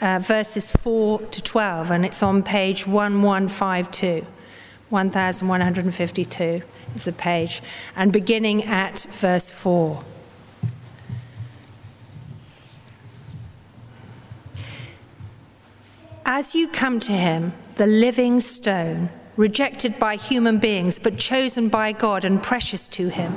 uh, verses 4 to 12, and it's on page 1152. 1152 is the page, and beginning at verse 4. As you come to him, the living stone, rejected by human beings, but chosen by God and precious to him,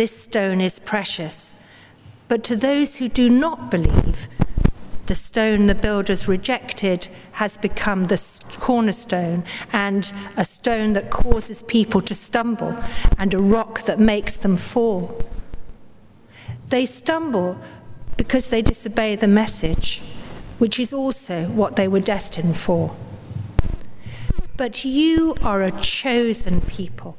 this stone is precious. But to those who do not believe, the stone the builders rejected has become the cornerstone and a stone that causes people to stumble and a rock that makes them fall. They stumble because they disobey the message, which is also what they were destined for. But you are a chosen people,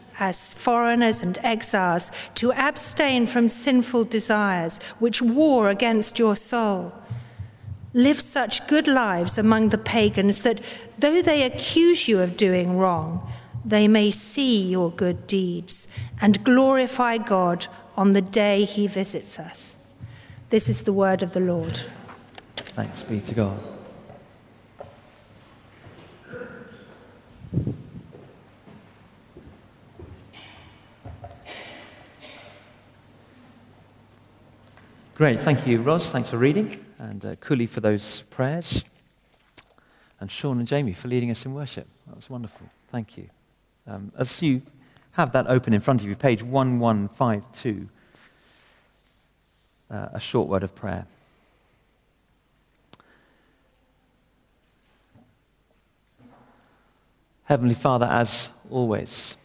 as foreigners and exiles to abstain from sinful desires which war against your soul. Live such good lives among the pagans that though they accuse you of doing wrong, they may see your good deeds and glorify God on the day he visits us. This is the word of the Lord. Thanks be to God. Great. Thank you, Ros. Thanks for reading. And uh, Kuli for those prayers. And Sean and Jamie for leading us in worship. That was wonderful. Thank you. Um, as you have that open in front of you, page 1152, uh, a short word of prayer. Heavenly Father, as always,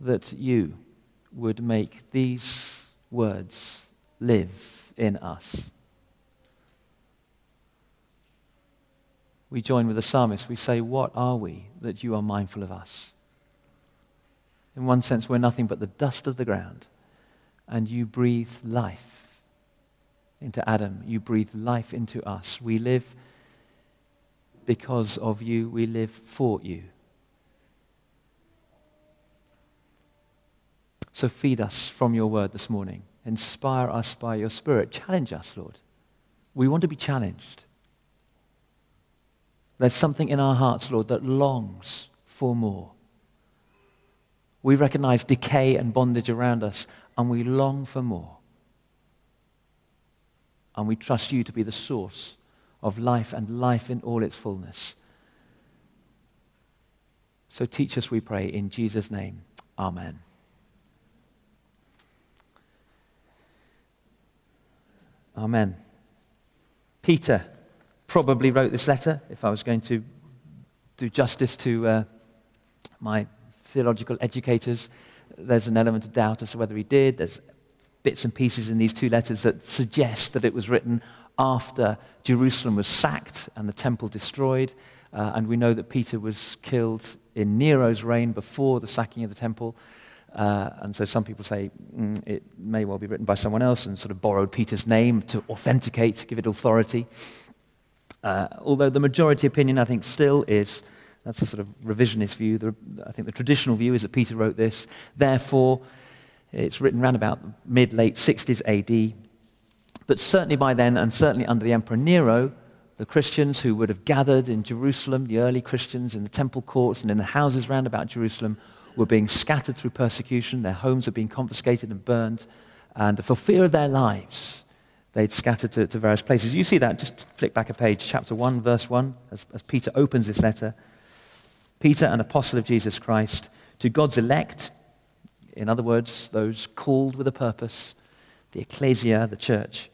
that you would make these words live in us. We join with the psalmist. We say, What are we that you are mindful of us? In one sense, we're nothing but the dust of the ground, and you breathe life into Adam. You breathe life into us. We live because of you, we live for you. So feed us from your word this morning. Inspire us by your spirit. Challenge us, Lord. We want to be challenged. There's something in our hearts, Lord, that longs for more. We recognize decay and bondage around us, and we long for more. And we trust you to be the source of life and life in all its fullness. So teach us, we pray, in Jesus' name. Amen. Amen. Peter probably wrote this letter, if I was going to do justice to uh, my theological educators. There's an element of doubt as to whether he did. There's bits and pieces in these two letters that suggest that it was written after Jerusalem was sacked and the temple destroyed. Uh, and we know that Peter was killed in Nero's reign before the sacking of the temple. Uh, and so some people say mm, it may well be written by someone else and sort of borrowed Peter's name to authenticate, to give it authority. Uh, although the majority opinion, I think, still is that's a sort of revisionist view. The, I think the traditional view is that Peter wrote this. Therefore, it's written around about mid late 60s AD. But certainly by then, and certainly under the Emperor Nero, the Christians who would have gathered in Jerusalem, the early Christians in the temple courts and in the houses round about Jerusalem, were being scattered through persecution, their homes are being confiscated and burned, and for fear of their lives, they'd scattered to, to various places. You see that, just flick back a page, chapter 1, verse 1, as, as Peter opens this letter. Peter, an apostle of Jesus Christ, to God's elect, in other words, those called with a purpose, the ecclesia, the church,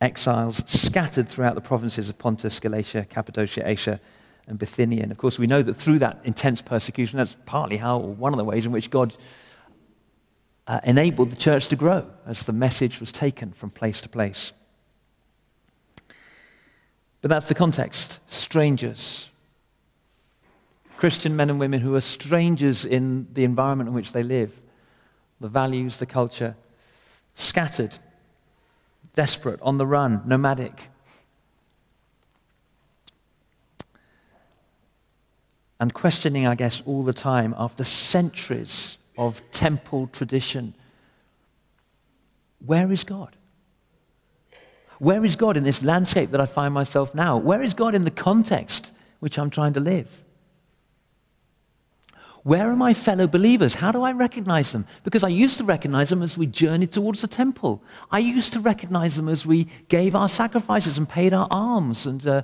exiles scattered throughout the provinces of Pontus, Galatia, Cappadocia, Asia, and Bithynia. And of course, we know that through that intense persecution, that's partly how, or one of the ways in which God uh, enabled the church to grow as the message was taken from place to place. But that's the context strangers. Christian men and women who are strangers in the environment in which they live, the values, the culture, scattered, desperate, on the run, nomadic. And questioning, I guess, all the time after centuries of temple tradition. Where is God? Where is God in this landscape that I find myself now? Where is God in the context which I'm trying to live? Where are my fellow believers? How do I recognize them? Because I used to recognize them as we journeyed towards the temple. I used to recognize them as we gave our sacrifices and paid our alms and uh,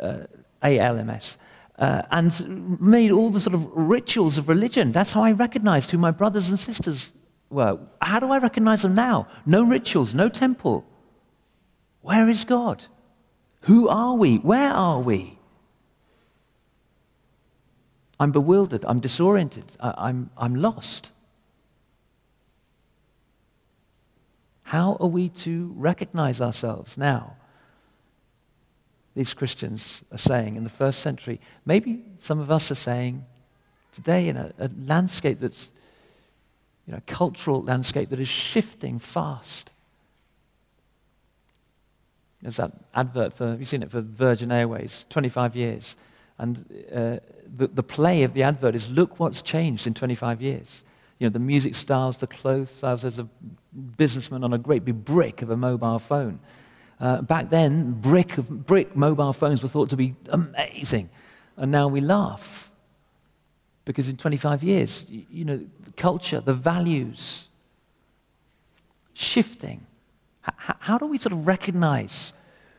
uh, ALMS uh, and made all the sort of rituals of religion. That's how I recognized who my brothers and sisters were. How do I recognize them now? No rituals, no temple. Where is God? Who are we? Where are we? I'm bewildered. I'm disoriented. I, I'm, I'm lost. How are we to recognize ourselves now? These Christians are saying in the first century. Maybe some of us are saying today in a, a landscape that's, you know, a cultural landscape that is shifting fast. There's that advert for, you've seen it for Virgin Airways, 25 years. And uh, the, the play of the advert is look what's changed in 25 years. You know, the music styles, the clothes styles. There's a businessman on a great big brick of a mobile phone. Uh, back then, brick, of, brick mobile phones were thought to be amazing. And now we laugh. Because in 25 years, you, you know, the culture, the values, shifting. H- how do we sort of recognize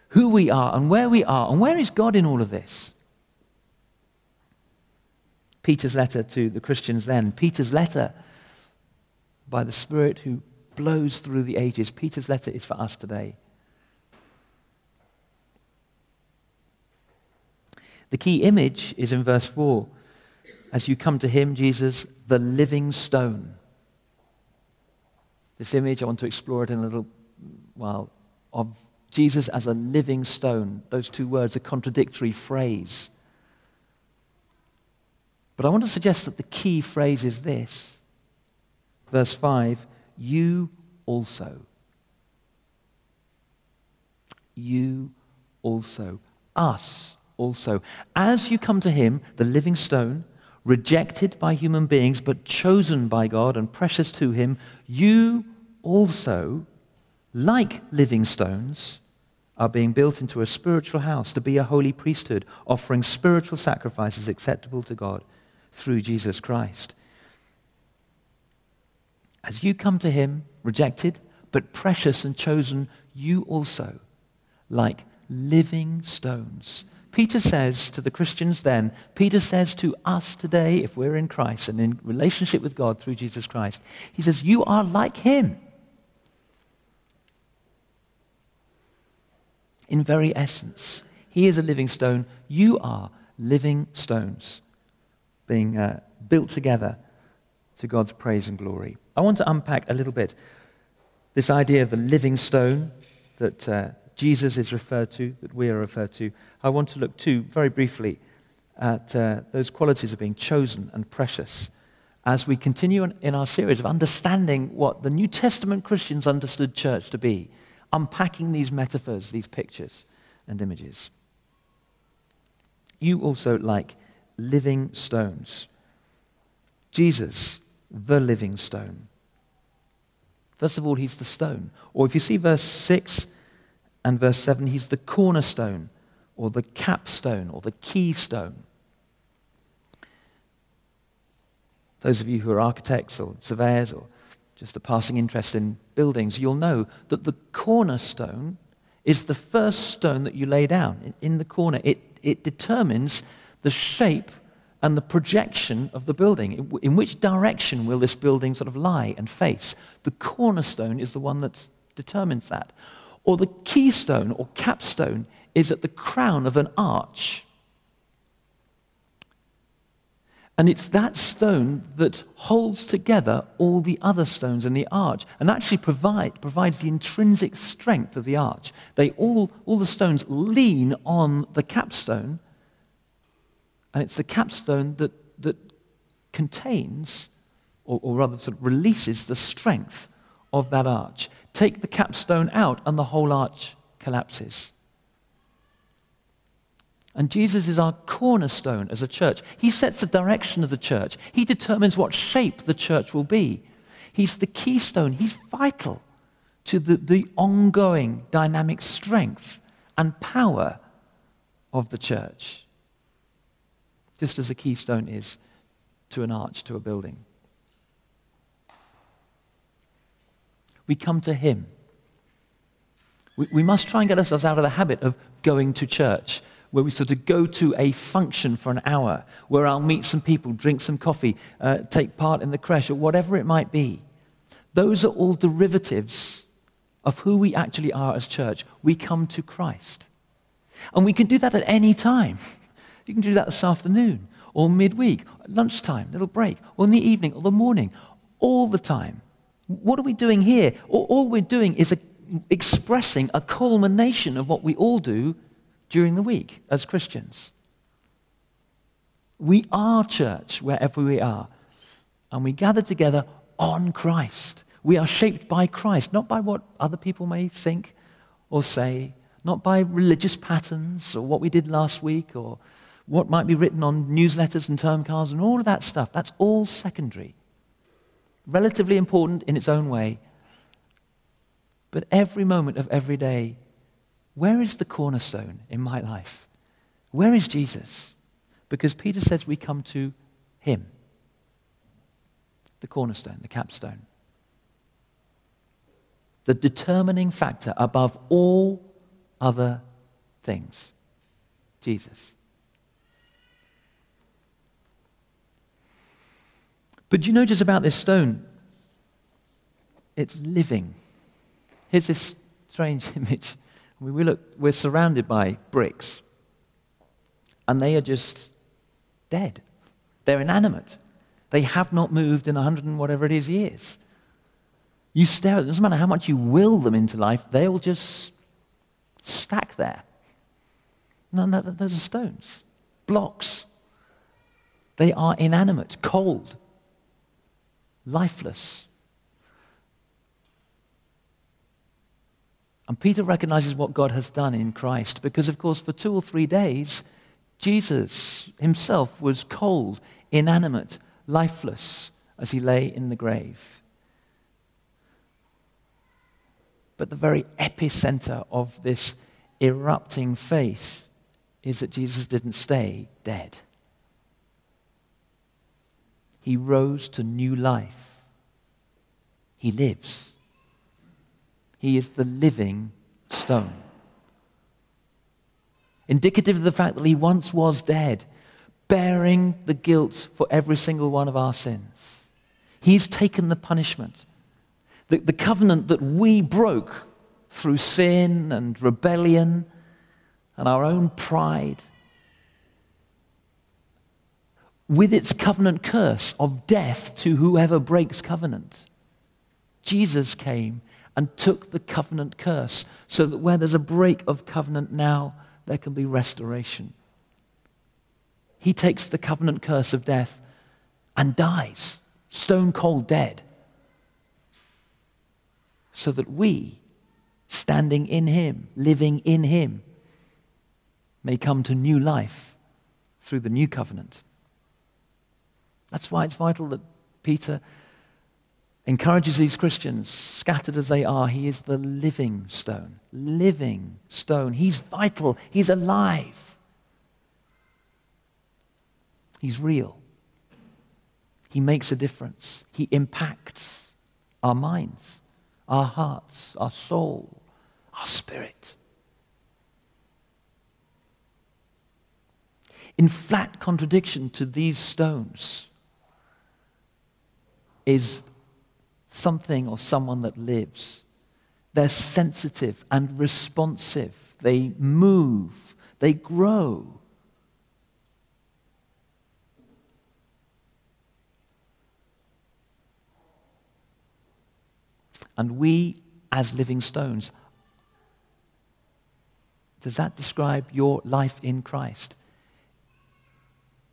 who we are and where we are and where is God in all of this? Peter's letter to the Christians then, Peter's letter by the Spirit who blows through the ages, Peter's letter is for us today. The key image is in verse 4. As you come to him, Jesus, the living stone. This image, I want to explore it in a little while, of Jesus as a living stone. Those two words, a contradictory phrase. But I want to suggest that the key phrase is this. Verse 5 You also. You also. Us also. As you come to him, the living stone, rejected by human beings, but chosen by God and precious to him, you also, like living stones, are being built into a spiritual house to be a holy priesthood, offering spiritual sacrifices acceptable to God through Jesus Christ. As you come to him, rejected, but precious and chosen, you also, like living stones, Peter says to the Christians then, Peter says to us today, if we're in Christ and in relationship with God through Jesus Christ, he says, You are like him. In very essence, he is a living stone. You are living stones being uh, built together to God's praise and glory. I want to unpack a little bit this idea of the living stone that uh, Jesus is referred to, that we are referred to. I want to look too, very briefly, at uh, those qualities of being chosen and precious as we continue in our series of understanding what the New Testament Christians understood church to be, unpacking these metaphors, these pictures and images. You also like living stones. Jesus, the living stone. First of all, he's the stone. Or if you see verse 6 and verse 7, he's the cornerstone or the capstone or the keystone. Those of you who are architects or surveyors or just a passing interest in buildings, you'll know that the cornerstone is the first stone that you lay down in the corner. It, it determines the shape and the projection of the building. In which direction will this building sort of lie and face? The cornerstone is the one that determines that. Or the keystone or capstone is at the crown of an arch. And it's that stone that holds together all the other stones in the arch and actually provide, provides the intrinsic strength of the arch. They all, all the stones lean on the capstone, and it's the capstone that, that contains, or, or rather sort of releases the strength of that arch. Take the capstone out, and the whole arch collapses. And Jesus is our cornerstone as a church. He sets the direction of the church, He determines what shape the church will be. He's the keystone, He's vital to the, the ongoing dynamic strength and power of the church, just as a keystone is to an arch, to a building. We come to Him. We, we must try and get ourselves out of the habit of going to church where we sort of go to a function for an hour, where I'll meet some people, drink some coffee, uh, take part in the creche, or whatever it might be. Those are all derivatives of who we actually are as church. We come to Christ. And we can do that at any time. You can do that this afternoon, or midweek, lunchtime, little break, or in the evening, or the morning, all the time. What are we doing here? All, we're doing is a, expressing a culmination of what we all do during the week as Christians. We are church wherever we are, and we gather together on Christ. We are shaped by Christ, not by what other people may think or say, not by religious patterns or what we did last week or what might be written on newsletters and term cards and all of that stuff. That's all secondary. Relatively important in its own way. But every moment of every day where is the cornerstone in my life? Where is Jesus? Because Peter says we come to him, the cornerstone, the capstone. The determining factor above all other things Jesus. But do you notice about this stone? It's living. Here's this strange image we look, we're surrounded by bricks, and they are just dead. They're inanimate. They have not moved in a hundred and whatever it is years. You stare at them, it doesn't matter how much you will them into life, they'll just stack there. No, no, those are stones, blocks. They are inanimate, cold, lifeless. And Peter recognizes what God has done in Christ because, of course, for two or three days, Jesus himself was cold, inanimate, lifeless as he lay in the grave. But the very epicenter of this erupting faith is that Jesus didn't stay dead. He rose to new life. He lives. He is the living stone. Indicative of the fact that he once was dead, bearing the guilt for every single one of our sins. He's taken the punishment. The, the covenant that we broke through sin and rebellion and our own pride, with its covenant curse of death to whoever breaks covenant. Jesus came and took the covenant curse so that where there's a break of covenant now, there can be restoration. He takes the covenant curse of death and dies, stone cold dead, so that we, standing in Him, living in Him, may come to new life through the new covenant. That's why it's vital that Peter encourages these Christians, scattered as they are, he is the living stone. Living stone. He's vital. He's alive. He's real. He makes a difference. He impacts our minds, our hearts, our soul, our spirit. In flat contradiction to these stones is something or someone that lives. They're sensitive and responsive. They move. They grow. And we, as living stones, does that describe your life in Christ?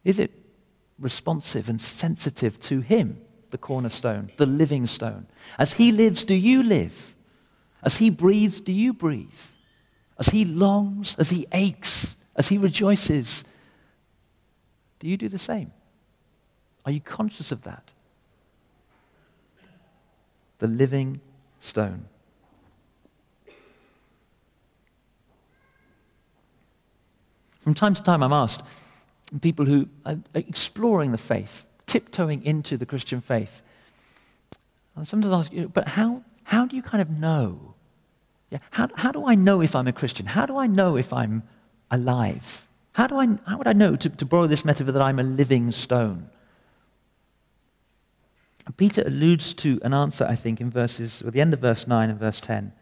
Is it responsive and sensitive to Him, the cornerstone, the living stone? As He lives, do you live? As He breathes, do you breathe? As He longs, as He aches, as He rejoices, do you do the same? Are you conscious of that? The living stone. From time to time, I'm asked, people who are exploring the faith, tiptoeing into the Christian faith. I sometimes ask, you, but how, how do you kind of know? Yeah, how, how do I know if I'm a Christian? How do I know if I'm alive? How, do I, how would I know, to, to borrow this metaphor, that I'm a living stone? Peter alludes to an answer, I think, in verses, at the end of verse 9 and verse 10.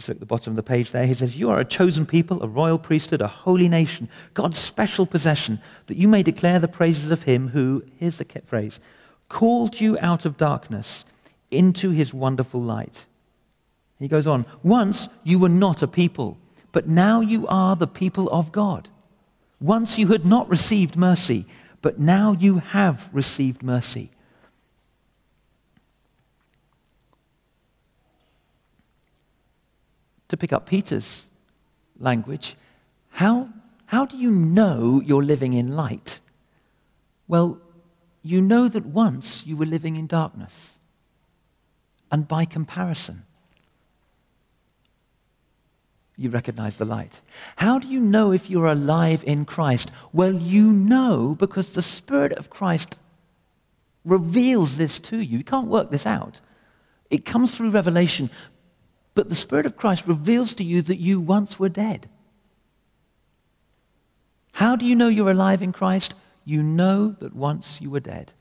Just look at the bottom of the page there. He says, You are a chosen people, a royal priesthood, a holy nation, God's special possession, that you may declare the praises of him who, here's the phrase, called you out of darkness into his wonderful light. He goes on, Once you were not a people, but now you are the people of God. Once you had not received mercy, but now you have received mercy. To pick up Peter's language, how, how do you know you're living in light? Well, you know that once you were living in darkness. And by comparison, you recognize the light. How do you know if you're alive in Christ? Well, you know because the Spirit of Christ reveals this to you. You can't work this out. It comes through revelation, but the Spirit of Christ reveals to you that you once were dead. How do you know you're alive in Christ? You know that once you were dead.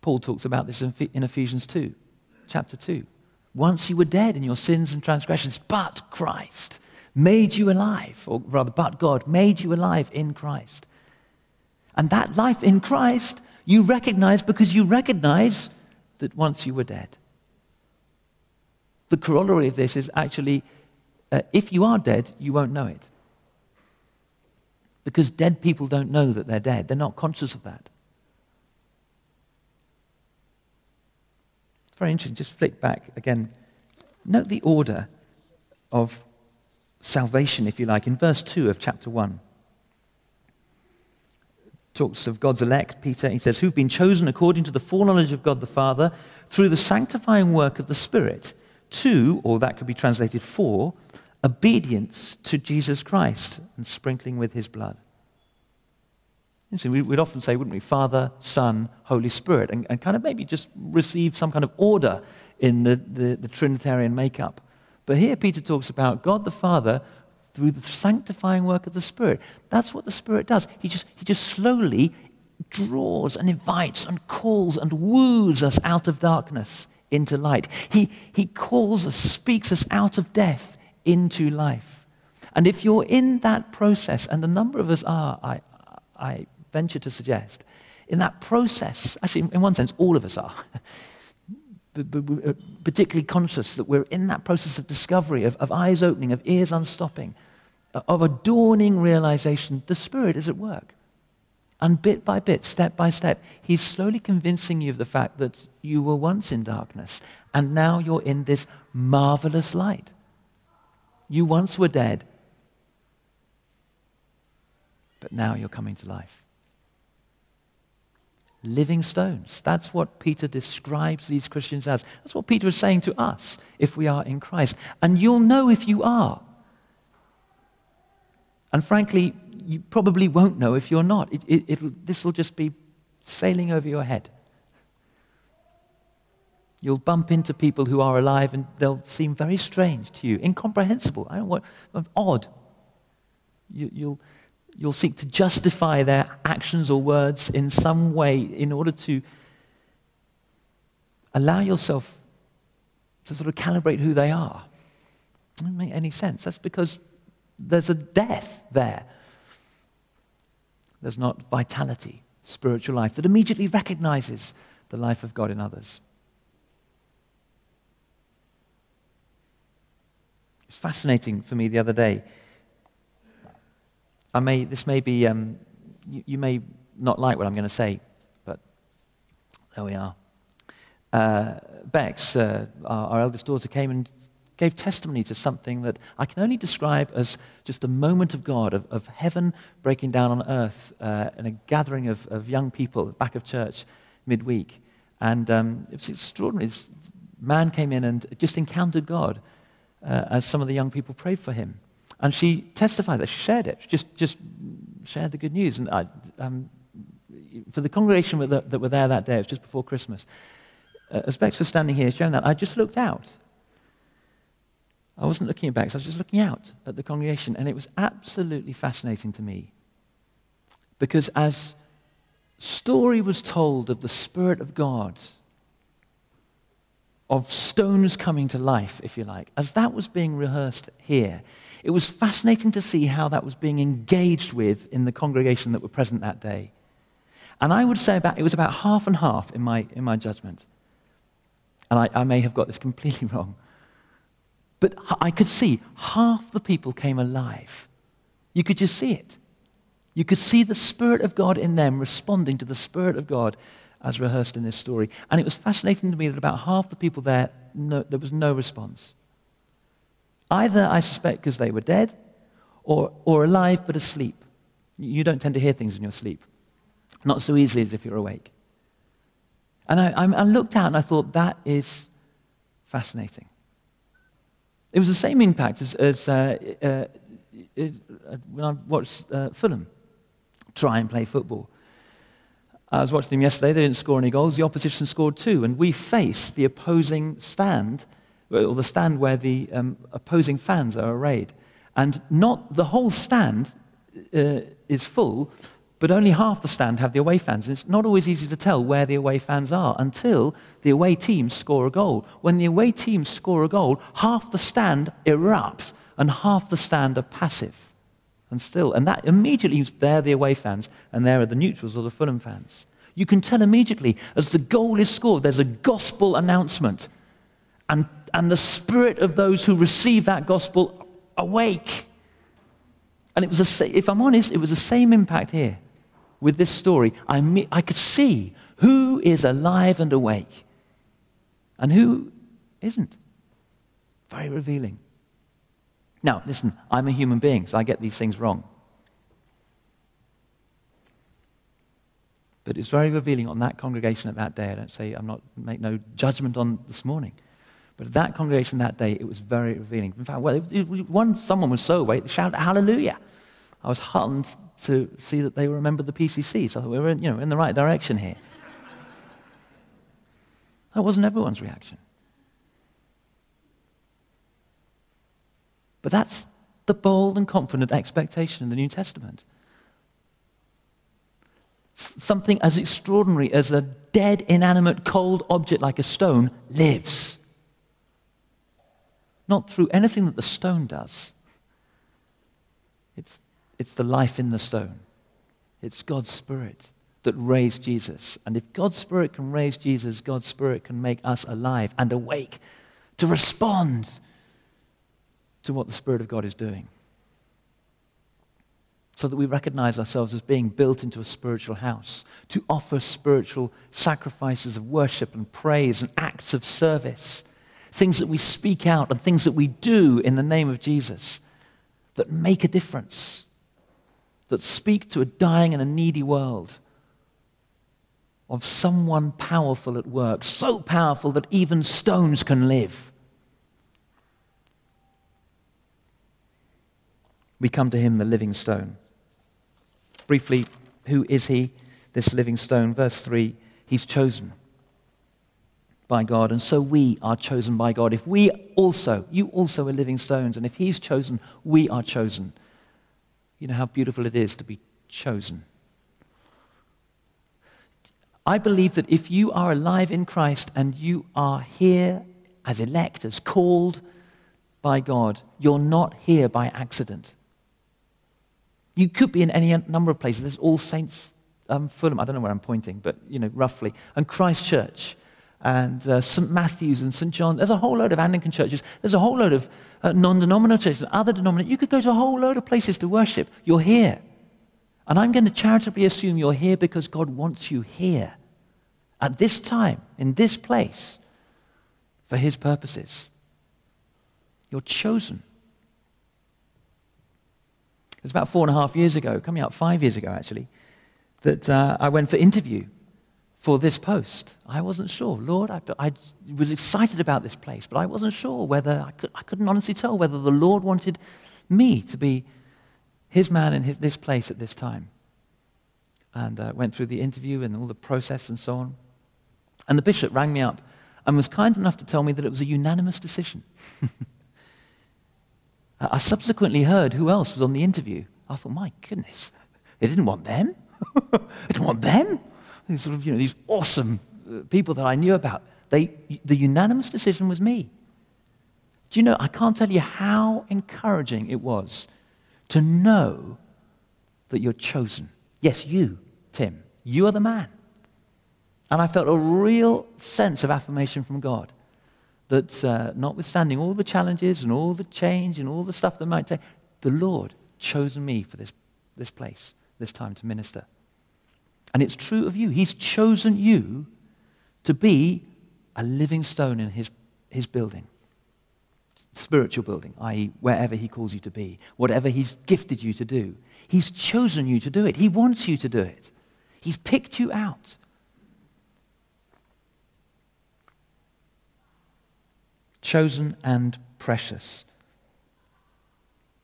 Paul talks about this in Ephesians 2, chapter 2. Once you were dead in your sins and transgressions, but Christ made you alive, or rather, but God made you alive in Christ. And that life in Christ you recognize because you recognize that once you were dead. The corollary of this is actually uh, if you are dead, you won't know it. Because dead people don't know that they're dead, they're not conscious of that. It's very interesting. Just flick back again. Note the order of salvation, if you like, in verse 2 of chapter 1 talks of God's elect, Peter, he says, who've been chosen according to the foreknowledge of God the Father through the sanctifying work of the Spirit to, or that could be translated for, obedience to Jesus Christ and sprinkling with his blood. We'd often say, wouldn't we, Father, Son, Holy Spirit, and, and kind of maybe just receive some kind of order in the, the, the Trinitarian makeup. But here Peter talks about God the Father through the sanctifying work of the Spirit. That's what the Spirit does. He just, he just slowly draws and invites and calls and woos us out of darkness into light. He, he calls us, speaks us out of death into life. And if you're in that process, and a number of us are, I, I venture to suggest, in that process, actually, in one sense, all of us are, Uh, particularly conscious that we're in that process of discovery, of, of eyes opening, of ears unstopping, uh, of a dawning realization the Spirit is at work. And bit by bit, step by step, He's slowly convincing you of the fact that you were once in darkness and now you're in this marvelous light. You once were dead, but now you're coming to life living stones. That's what Peter describes these Christians as. That's what Peter is saying to us if we are in Christ. And you'll know if you are. And frankly, you probably won't know if you're not. This will just be sailing over your head. You'll bump into people who are alive and they'll seem very strange to you, incomprehensible, I don't want, odd. You, you'll, you'll seek to justify their actions or words in some way in order to allow yourself to sort of calibrate who they are. It doesn't make any sense. That's because there's a death there. There's not vitality, spiritual life that immediately recognizes the life of God in others. It's fascinating for me the other day. I may, this may be, um, you, you, may not like what I'm going to say, but there we are. Uh, Bex, uh, our, our eldest daughter, came and gave testimony to something that I can only describe as just a moment of God, of, of heaven breaking down on earth uh, a gathering of, of young people back of church midweek. And um, it was extraordinary. This man came in and just encountered God uh, as some of the young people prayed for him. And she testified that. She shared it. She just, just shared the good news. And I, um, for the congregation that were there that day, it was just before Christmas, uh, as Bex was standing here sharing that, I just looked out. I wasn't looking at Bex, I was just looking out at the congregation. And it was absolutely fascinating to me. Because as story was told of the Spirit of God of stones coming to life, if you like, as that was being rehearsed here, it was fascinating to see how that was being engaged with in the congregation that were present that day. And I would say about, it was about half and half in my, in my judgment. And I, I may have got this completely wrong. But I could see half the people came alive. You could just see it. You could see the Spirit of God in them responding to the Spirit of God as rehearsed in this story. And it was fascinating to me that about half the people there, no, there was no response. Either, I suspect, because they were dead, or, or alive but asleep. You don't tend to hear things in your sleep, not so easily as if you're awake. And I, I looked out and I thought, that is fascinating. It was the same impact as, as uh, uh, uh, when I watched uh, Fulham try and play football. I was watching them yesterday. They didn't score any goals. The opposition scored two. And we faced the opposing stand, or the stand where the um, opposing fans are arrayed. And not the whole stand uh, is full, but only half the stand have the away fans. It's not always easy to tell where the away fans are until the away teams score a goal. When the away teams score a goal, half the stand erupts and half the stand are passive and still. And that immediately, they're the away fans, and there are the neutrals or the Fulham fans. You can tell immediately as the goal is scored, there's a gospel announcement. And, and the spirit of those who receive that gospel awake. And it was, a, if I'm honest, it was the same impact here with this story. I, I could see who is alive and awake and who isn't. Very revealing. Now, listen, I'm a human being, so I get these things wrong. But it's very revealing on that congregation at that day. I don't say, I'm not, make no judgment on this morning. But at that congregation that day, it was very revealing. In fact, well, one, someone was so awake, shouted, Hallelujah. I was heartened to see that they remembered the PCC, so we were in, you know, in the right direction here. that wasn't everyone's reaction. But that's the bold and confident expectation in the New Testament. Something as extraordinary as a dead, inanimate, cold object like a stone lives. Not through anything that the stone does, it's, it's the life in the stone. It's God's Spirit that raised Jesus. And if God's Spirit can raise Jesus, God's Spirit can make us alive and awake to respond to what the Spirit of God is doing. So that we recognize ourselves as being built into a spiritual house, to offer spiritual sacrifices of worship and praise and acts of service, things that we speak out and things that we do in the name of Jesus that make a difference, that speak to a dying and a needy world of someone powerful at work, so powerful that even stones can live. We come to him, the living stone. Briefly, who is he, this living stone? Verse 3 He's chosen by God, and so we are chosen by God. If we also, you also are living stones, and if He's chosen, we are chosen. You know how beautiful it is to be chosen. I believe that if you are alive in Christ and you are here as elect, as called by God, you're not here by accident. You could be in any number of places. There's All Saints um, Fulham. I don't know where I'm pointing, but you know roughly. And Christ Church and uh, St. Matthew's and St. John. There's a whole load of Anglican churches. There's a whole load of uh, non denominational churches other denominations. You could go to a whole load of places to worship. You're here. And I'm going to charitably assume you're here because God wants you here at this time, in this place, for His purposes. You're chosen. It was about four and a half years ago, coming up five years ago actually, that uh, I went for interview for this post. I wasn't sure. Lord, I, I, was excited about this place, but I wasn't sure whether, I, could, I couldn't honestly tell whether the Lord wanted me to be his man in his, this place at this time. And uh, went through the interview and all the process and so on. And the bishop rang me up and was kind enough to tell me that it was a unanimous decision. I subsequently heard who else was on the interview. I thought, my goodness, they didn't want them. they didn't want them these sort of, you know, these awesome uh, people that I knew about. They, the unanimous decision was me. Do you know, I can't tell you how encouraging it was to know that you're chosen. Yes, you, Tim, you are the man. And I felt a real sense of affirmation from God that uh, notwithstanding all the challenges and all the change and all the stuff that might take, the Lord chosen me for this, this place, this time to minister. And it's true of you. He's chosen you to be a living stone in his, his building, spiritual building, i.e., wherever he calls you to be, whatever he's gifted you to do. He's chosen you to do it. He wants you to do it. He's picked you out. Chosen and precious.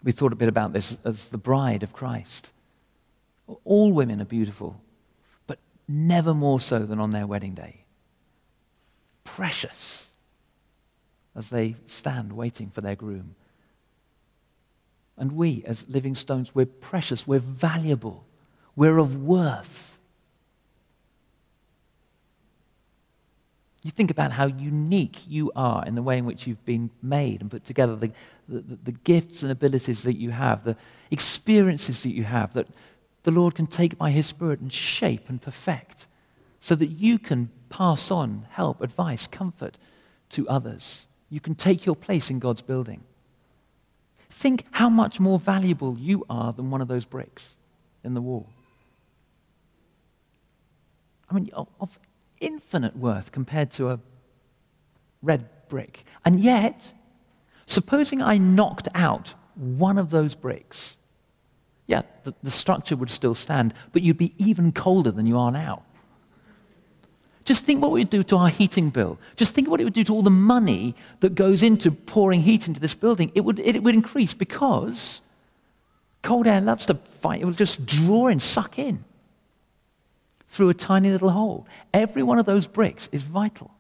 We thought a bit about this as the bride of Christ. All women are beautiful never more so than on their wedding day. Precious as they stand waiting for their groom. And we, as living stones, we're precious, we're valuable, we're of worth. You think about how unique you are in the way in which you've been made and put together, the, the, the gifts and abilities that you have, the experiences that you have that the Lord can take by His Spirit and shape and perfect so that you can pass on help, advice, comfort to others. You can take your place in God's building. Think how much more valuable you are than one of those bricks in the wall. I mean, of infinite worth compared to a red brick. And yet, supposing I knocked out one of those bricks, yeah, the, the structure would still stand, but you'd be even colder than you are now. Just think what it would do to our heating bill. Just think what it would do to all the money that goes into pouring heat into this building. It would, it, it would increase because cold air loves to fight. It will just draw and suck in through a tiny little hole. Every one of those bricks is vital.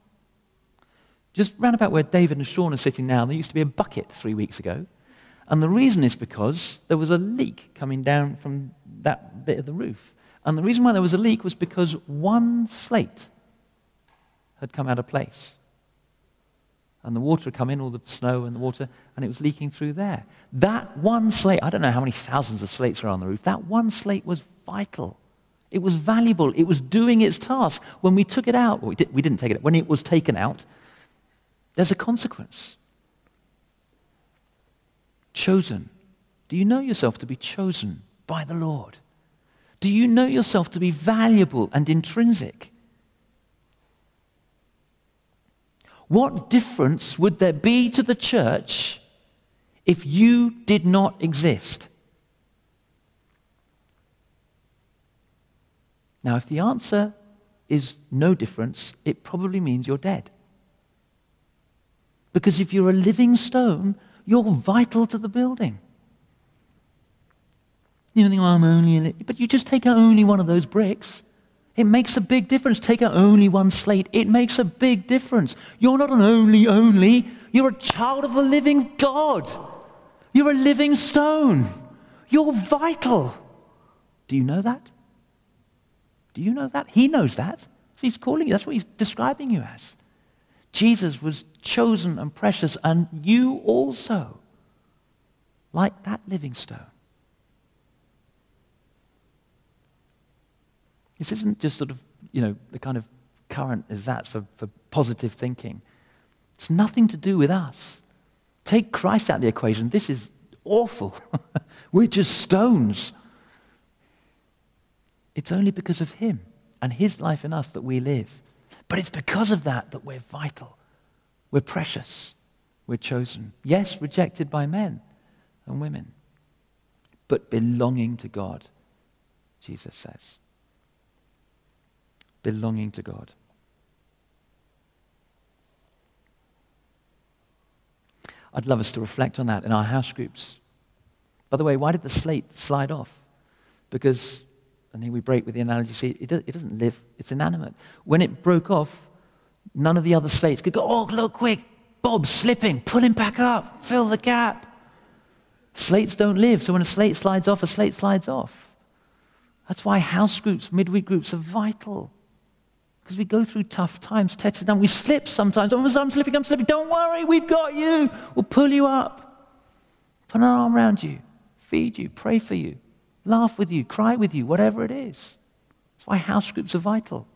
Just round about where David and Sean are sitting now, there used to be a bucket three weeks ago. And the reason is because there was a leak coming down from that bit of the roof. And the reason why there was a leak was because one slate had come out of place. And the water had come in, all the snow and the water, and it was leaking through there. That one slate, I don't know how many thousands of slates are on the roof, that one slate was vital. It was valuable. It was doing its task. When we took it out, we, did, we didn't take it out, when it was taken out, there's a consequence chosen? Do you know yourself to be chosen by the Lord? Do you know yourself to be valuable and intrinsic? What difference would there be to the church if you did not exist? Now, if the answer is no difference, it probably means you're dead. Because if you're a living stone, you're vital to the building. You think, I'm only, but you just take out only one of those bricks. It makes a big difference. Take out only one slate. It makes a big difference. You're not an only, only. You're a child of the living God. You're a living stone. You're vital. Do you know that? Do you know that? He knows that. He's calling you. That's what he's describing you as. Jesus was chosen and precious, and you also, like that living stone. This isn't just sort of, you know, the kind of current as that for, for positive thinking. It's nothing to do with us. Take Christ out of the equation. This is awful. We're just stones. It's only because of Him and His life in us that we live. But it's because of that that we're vital. We're precious. We're chosen. Yes, rejected by men and women, but belonging to God, Jesus says belonging to God. I'd love us to reflect on that in our house groups. By the way, why did the slate slide off? Because, and here we break with the analogy, see, it, it doesn't live, it's inanimate. When it broke off, none of the other slates could go, oh, look, quick, Bob's slipping, pull him back up, fill the gap. Slates don't live, so when a slate slides off, a slate slides off. That's why house groups, midweek groups are vital. Because we go through tough times, tested down. We slip sometimes. Oh, I'm slipping, I'm slipping. Don't worry, we've got you. We'll pull you up. Put an arm around you, feed you, pray for you, laugh with you, cry with you, whatever it is. That's why house groups are vital.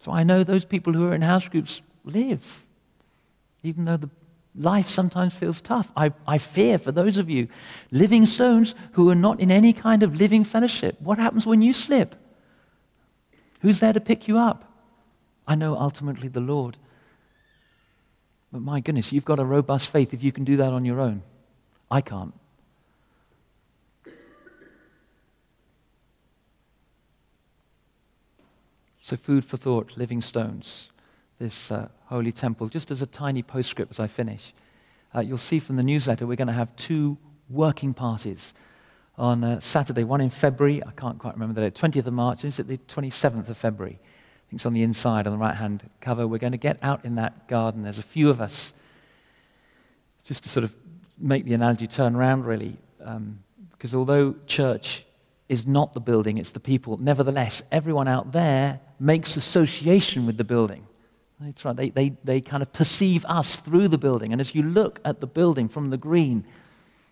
So I know those people who are in house groups live, even though the life sometimes feels tough. I, I fear for those of you living stones who are not in any kind of living fellowship. What happens when you slip? Who's there to pick you up? I know ultimately the Lord. But my goodness, you've got a robust faith if you can do that on your own. I can't. So, food for thought, living stones, this uh, holy temple. Just as a tiny postscript as I finish, uh, you'll see from the newsletter we're going to have two working parties on uh, Saturday, one in February, I can't quite remember the date, 20th of March, is it the 27th of February? I think it's on the inside, on the right hand cover. We're going to get out in that garden. There's a few of us, just to sort of make the analogy turn around, really, um, because although church is not the building, it's the people, nevertheless, everyone out there makes association with the building. That's right. They, they, they kind of perceive us through the building. And as you look at the building from the green,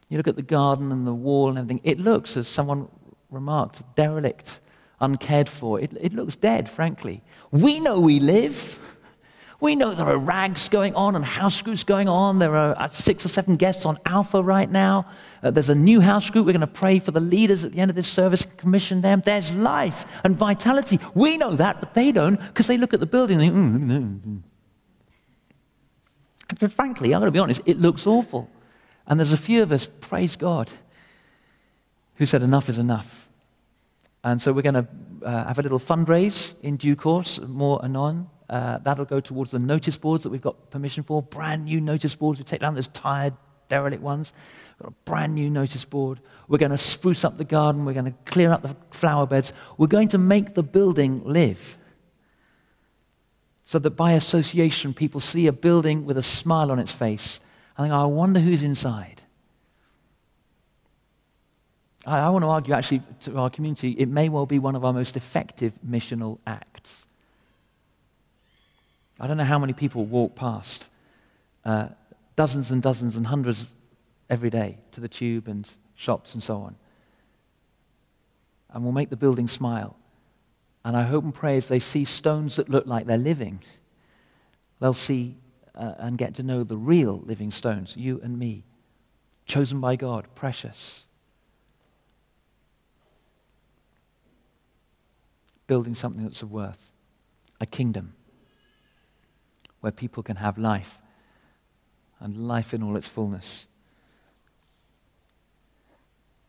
you look at the garden and the wall and everything, it looks, as someone remarked, derelict, uncared for. It, it looks dead, frankly. We know we live. We know there are rags going on and house groups going on. There are uh, six or seven guests on Alpha right now. Uh, there's a new house group. We're going to pray for the leaders at the end of this service, commission them. There's life and vitality. We know that, but they don't because they look at the building and mm, mm, mm. frankly, I'm going to be honest, it looks awful. And there's a few of us, praise God, who said enough is enough. And so we're going to uh, have a little fundraise in due course, more anon. Uh, that'll go towards the notice boards that we've got permission for, brand new notice boards. We take down those tired, derelict ones. We've got a brand new notice board. We're going to spruce up the garden. We're going to clear up the flower beds. We're going to make the building live. So that by association, people see a building with a smile on its face I think, I wonder who's inside. I, I want to argue, actually, to our community, it may well be one of our most effective missional acts. I don't know how many people walk past uh, dozens and dozens and hundreds every day to the tube and shops and so on. And we'll make the building smile. And I hope and pray as they see stones that look like they're living, they'll see uh, and get to know the real living stones, you and me, chosen by God, precious. Building something that's of worth, a kingdom where people can have life and life in all its fullness.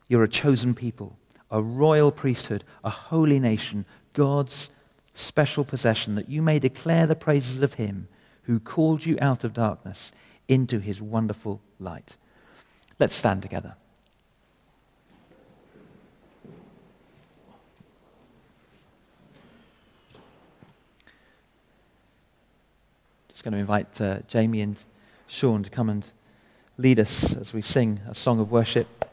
You're a chosen people, a royal priesthood, a holy nation, God's special possession, that you may declare the praises of Him who called you out of darkness into his wonderful light. Let's stand together. Going to invite uh, Jamie and Sean to come and lead us as we sing a song of worship.